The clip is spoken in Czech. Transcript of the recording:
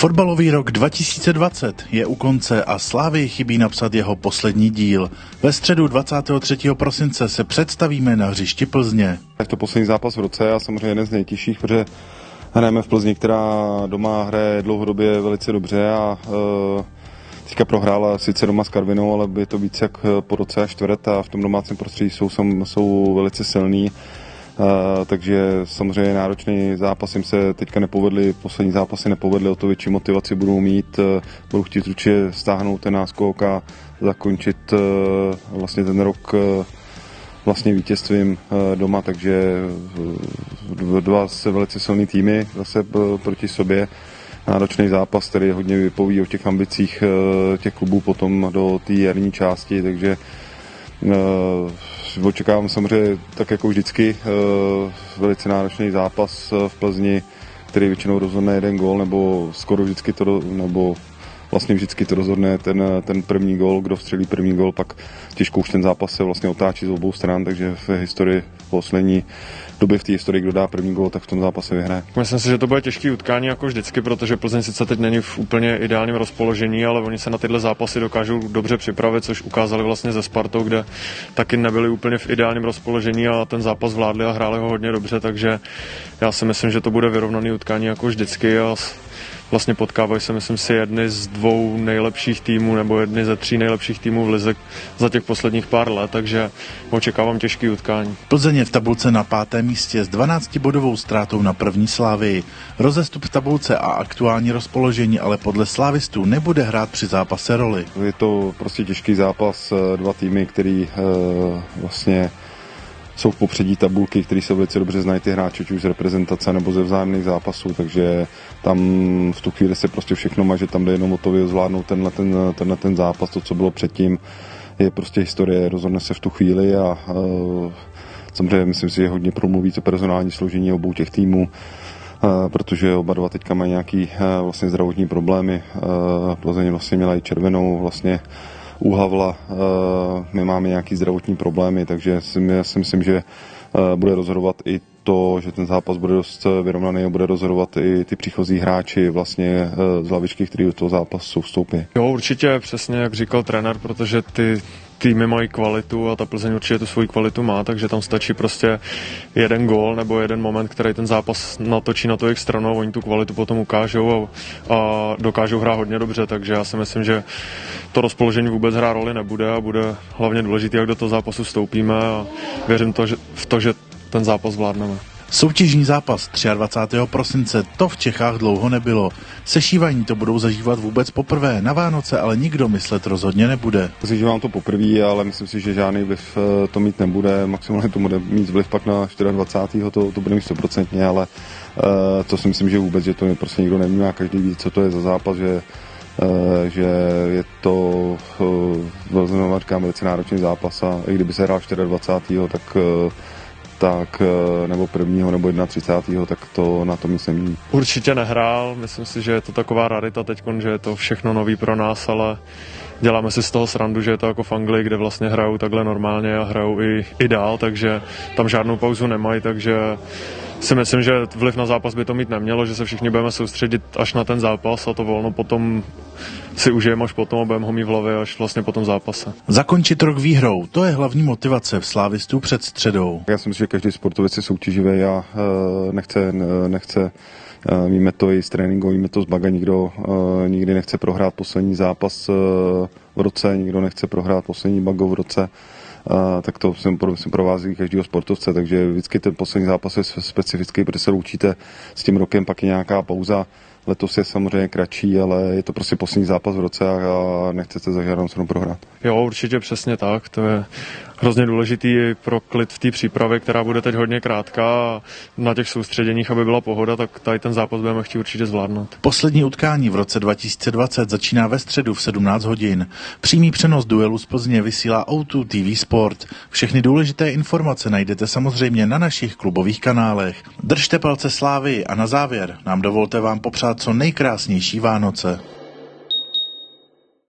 Fotbalový rok 2020 je u konce a Slávy chybí napsat jeho poslední díl. Ve středu 23. prosince se představíme na hřišti Plzně. Je to poslední zápas v roce a samozřejmě jeden z nejtěžších, protože hrajeme v Plzni, která doma hraje dlouhodobě velice dobře a uh, teďka prohrála sice doma s Karvinou, ale je to víc jak po roce a čtvrt a v tom domácím prostředí jsou, jsou velice silný takže samozřejmě náročný zápas jim se teďka nepovedli, poslední zápasy nepovedly, o to větší motivaci budou mít, e, budou chtít určitě stáhnout ten náskok a zakončit e, vlastně ten rok e, vlastně vítězstvím doma, takže dva se velice silný týmy zase proti sobě. Náročný zápas, který hodně vypoví o těch ambicích těch klubů potom do té jarní části, takže očekávám samozřejmě tak jako vždycky eh, velice náročný zápas eh, v Plzni, který většinou rozhodne jeden gól, nebo skoro vždycky to, nebo vlastně vždycky to rozhodne ten, ten první gol, kdo vstřelí první gol, pak těžko už ten zápas se vlastně otáčí z obou stran, takže v historii poslední době v té historii, kdo dá první gol, tak v tom zápase vyhraje. Myslím si, že to bude těžký utkání jako vždycky, protože Plzeň sice teď není v úplně ideálním rozpoložení, ale oni se na tyhle zápasy dokážou dobře připravit, což ukázali vlastně ze Spartou, kde taky nebyli úplně v ideálním rozpoložení a ten zápas vládli a hráli ho hodně dobře, takže já si myslím, že to bude vyrovnaný utkání jako vždycky a vlastně potkávají se, myslím si, jedny z dvou nejlepších týmů nebo jedny ze tří nejlepších týmů v Lize za těch posledních pár let, takže očekávám těžký utkání. Plzeň je v tabulce na pátém místě s 12-bodovou ztrátou na první slávy. Rozestup v tabulce a aktuální rozpoložení ale podle slávistů nebude hrát při zápase roli. Je to prostě těžký zápas, dva týmy, který uh, vlastně jsou v popředí tabulky, které se velice dobře znají ty hráči, či už z reprezentace nebo ze vzájemných zápasů, takže tam v tu chvíli se prostě všechno má, že tam jde jenom o to zvládnout tenhle ten, tenhle ten zápas, to, co bylo předtím, je prostě historie, rozhodne se v tu chvíli a uh, samozřejmě myslím si, že hodně promluví to personální složení obou těch týmů, Uh, protože oba dva teďka mají nějaký uh, vlastně zdravotní problémy. Uh, Plzeň vlastně měla i červenou vlastně u Havla eh, my máme nějaký zdravotní problémy, takže já si myslím, že eh, bude rozhodovat i to, že ten zápas bude dost vyrovnaný a bude rozhodovat i ty příchozí hráči vlastně eh, z lavičky, kteří do toho zápasu vstoupí. Jo, určitě, přesně jak říkal trenér, protože ty týmy mají kvalitu a ta Plzeň určitě tu svoji kvalitu má, takže tam stačí prostě jeden gól nebo jeden moment, který ten zápas natočí na to jejich stranu a oni tu kvalitu potom ukážou a, a dokážou hrát hodně dobře, takže já si myslím, že to rozpoložení vůbec hrát roli nebude a bude hlavně důležité, jak do toho zápasu vstoupíme a věřím to, že, v to, že ten zápas zvládneme. Soutěžní zápas 23. prosince to v Čechách dlouho nebylo. Sešívaní to budou zažívat vůbec poprvé, na Vánoce ale nikdo myslet rozhodně nebude. Zažívám to poprvé, ale myslím si, že žádný vliv eh, to mít nebude. Maximálně to bude mít vliv pak na 24. to, to bude mít 100%, ale uh, to si myslím, že vůbec, že to prostě nikdo neví a každý ví, co to je za zápas, že uh, že je to říkám, velice náročný zápas a i kdyby se hrál 24. tak tak eh, nebo prvního nebo 31. tak to na tom nic nemění. Určitě nehrál, myslím si, že je to taková rarita teď, že je to všechno nový pro nás, ale děláme si z toho srandu, že je to jako v Anglii, kde vlastně hrajou takhle normálně a hrajou i, i dál, takže tam žádnou pauzu nemají, takže si myslím, že vliv na zápas by to mít nemělo, že se všichni budeme soustředit až na ten zápas a to volno potom si užijeme až potom a budeme ho mít v hlavě až vlastně po tom zápase. Zakončit rok výhrou, to je hlavní motivace v slávistů před středou. Já si myslím, že každý sportovec je soutěživý a uh, nechce, nechce uh, víme to i z tréninku, víme to z baga, nikdo uh, nikdy nechce prohrát poslední zápas uh, v roce, nikdo nechce prohrát poslední bago v roce tak to jsem, jsem provází každého sportovce, takže vždycky ten poslední zápas je specifický, protože se loučíte s tím rokem, pak je nějaká pauza, Letos je samozřejmě kratší, ale je to prostě poslední zápas v roce a nechcete za žádnou cenu prohrát. Jo, určitě přesně tak. To je hrozně důležitý pro klid v té přípravě, která bude teď hodně krátká a na těch soustředěních, aby byla pohoda, tak tady ten zápas budeme chtít určitě zvládnout. Poslední utkání v roce 2020 začíná ve středu v 17 hodin. Přímý přenos duelu z Plzně vysílá O2 TV Sport. Všechny důležité informace najdete samozřejmě na našich klubových kanálech. Držte palce slávy a na závěr nám dovolte vám popřát co nejkrásnější Vánoce.